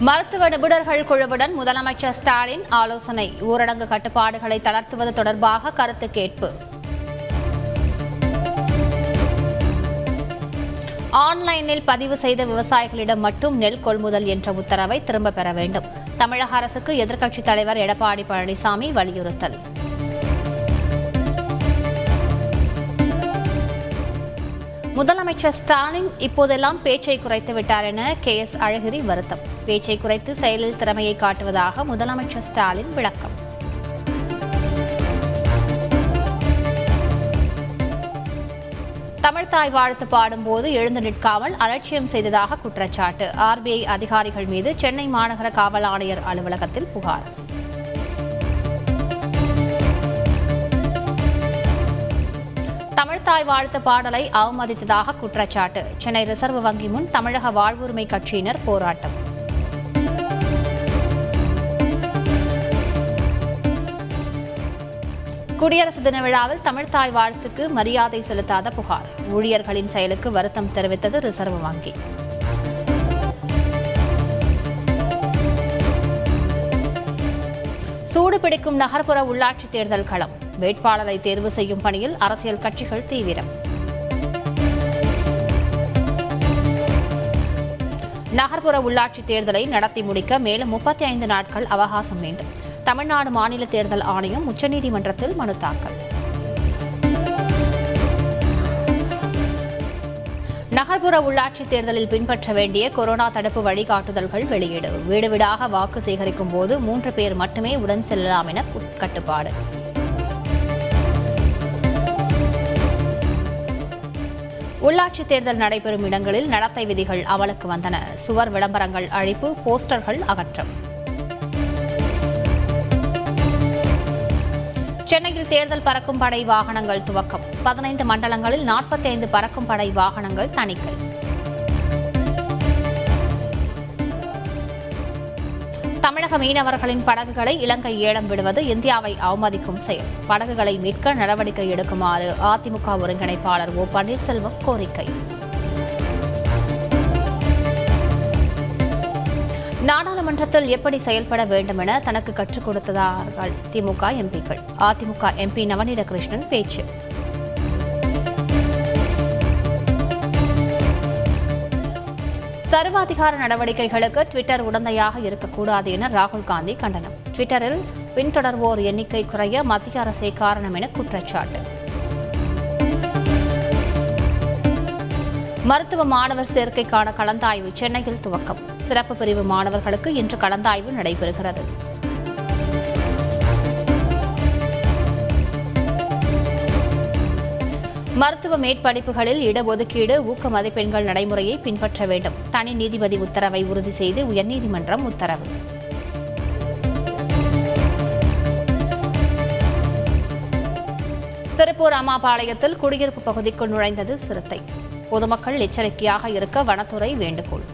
மருத்துவ நிபுணர்கள் குழுவுடன் முதலமைச்சர் ஸ்டாலின் ஆலோசனை. ஊரடங்கு கட்டுப்பாடுகளை தளர்த்துவது தொடர்பாக கருத்து கேட்பு. ஆன்லைனில் பதிவு செய்த விவசாயிகளிடம் மட்டும் நெல் கொள்முதல் என்ற உத்தரவை திரும்பப் பெற வேண்டும். தமிழக அரசுக்கு எதிர்க்கட்சித் தலைவர் எடப்பாடி பழனிசாமி வலியுறுத்தல். முதலமைச்சர் ஸ்டாலின் இப்போதெல்லாம் பேச்சை குறைத்து விட்டார் என கே எஸ் அழகிரி வருத்தம். பேச்சை குறைத்து செயலில் திறமையை காட்டுவதாக முதலமைச்சர் ஸ்டாலின் விளக்கம். தமிழ்தாய் வாழ்த்து பாடும்போது எழுந்து நிற்காமல் அலட்சியம் செய்ததாக குற்றச்சாட்டு. ஆர்பிஐ அதிகாரிகள் மீது சென்னை மாநகர காவல் ஆணையர் அலுவலகத்தில் புகார். தமிழ்தாய் வாழ்த்து பாடலை அவமதித்ததாக குற்றச்சாட்டு. சென்னை ரிசர்வ் வங்கி முன் தமிழக வாழ்வுரிமை கட்சியினர் போராட்டம். குடியரசு தின விழாவில் தமிழ்தாய் வாழ்த்துக்கு மரியாதை செலுத்தாத புகார். ஊழியர்களின் செயலுக்கு வருத்தம் தெரிவித்தது ரிசர்வ் வங்கி. சூடு பிடிக்கும் நகர்ப்புற உள்ளாட்சி தேர்தல் களம். வேட்பாளரை தேர்வு செய்யும் பணியில் அரசியல் கட்சிகள் தீவிரம். நகர்ப்புற உள்ளாட்சி தேர்தலை நடத்தி முடிக்க மேலும் முப்பத்தி ஐந்து நாட்கள் அவகாசம் வேண்டும் தமிழ்நாடு மாநில தேர்தல் ஆணையம் உச்சநீதிமன்றத்தில் மனு தாக்கல். நகர்ப்புற உள்ளாட்சி தேர்தலில் பின்பற்ற வேண்டிய கொரோனா தடுப்பு வழிகாட்டுதல்கள் வெளியீடு. வீடு வீடாக வாக்கு சேகரிக்கும் போது மூன்று பேர் மட்டுமே உடன் செல்லலாம் என கட்டுப்பாடு. உள்ளாட்சி தேர்தல் நடைபெறும் இடங்களில் நடத்தை விதிகள் அமலுக்கு வந்தன. சுவர் விளம்பரங்கள் அழிப்பு போஸ்டர்கள் அகற்றம். சென்னையில் தேர்தல் பறக்கும் படை வாகனங்கள் துவக்கம். பதினைந்து மண்டலங்களில் நாற்பத்தைந்து பறக்கும் படை வாகனங்கள் தணிக்கை. தமிழக மீனவர்களின் படகுகளை இலங்கை ஏலம் விடுவது இந்தியாவை அவமதிக்கும் செயல். படகுகளை மீட்க நடவடிக்கை எடுக்குமாறு அதிமுக ஒருங்கிணைப்பாளர் ஓ பன்னீர்செல்வம் கோரிக்கை. நாடாளுமன்றத்தில் எப்படி செயல்பட வேண்டும் என தனக்கு கற்றுக் கொடுத்ததார்கள் திமுக எம்பிக்கள். அதிமுக எம்பி நவநீத கிருஷ்ணன் பேச்சு. சர்வாதிகார நடவடிக்கைகளுக்கு ட்விட்டர் உடந்தையாக இருக்கக்கூடாது என ராகுல் காந்தி கண்டனம். ட்விட்டரில் பின்தொடர்வோர் எண்ணிக்கை குறைய மத்திய அரசே காரணம் என குற்றச்சாட்டு. மருத்துவ மாணவர் சேர்க்கைக்கான கலந்தாய்வு சென்னையில் துவக்கம். சிறப்பு பிரிவு மாணவர்களுக்கு இன்று கலந்தாய்வு நடைபெறுகிறது. மருத்துவ மேற்படிப்புகளில் இடஒதுக்கீடு ஊக்க மதிப்பெண்கள் நடைமுறையை பின்பற்ற வேண்டும். தனி நீதிபதி உத்தரவை உறுதி செய்து உயர்நீதிமன்றம் உத்தரவு. திருப்பூர் அம்மாபாளையத்தில் குடியிருப்பு பகுதிக்குள் நுழைந்தது சிறுத்தை. பொதுமக்கள் எச்சரிக்கையாக இருக்க வனத்துறை வேண்டுகோள்.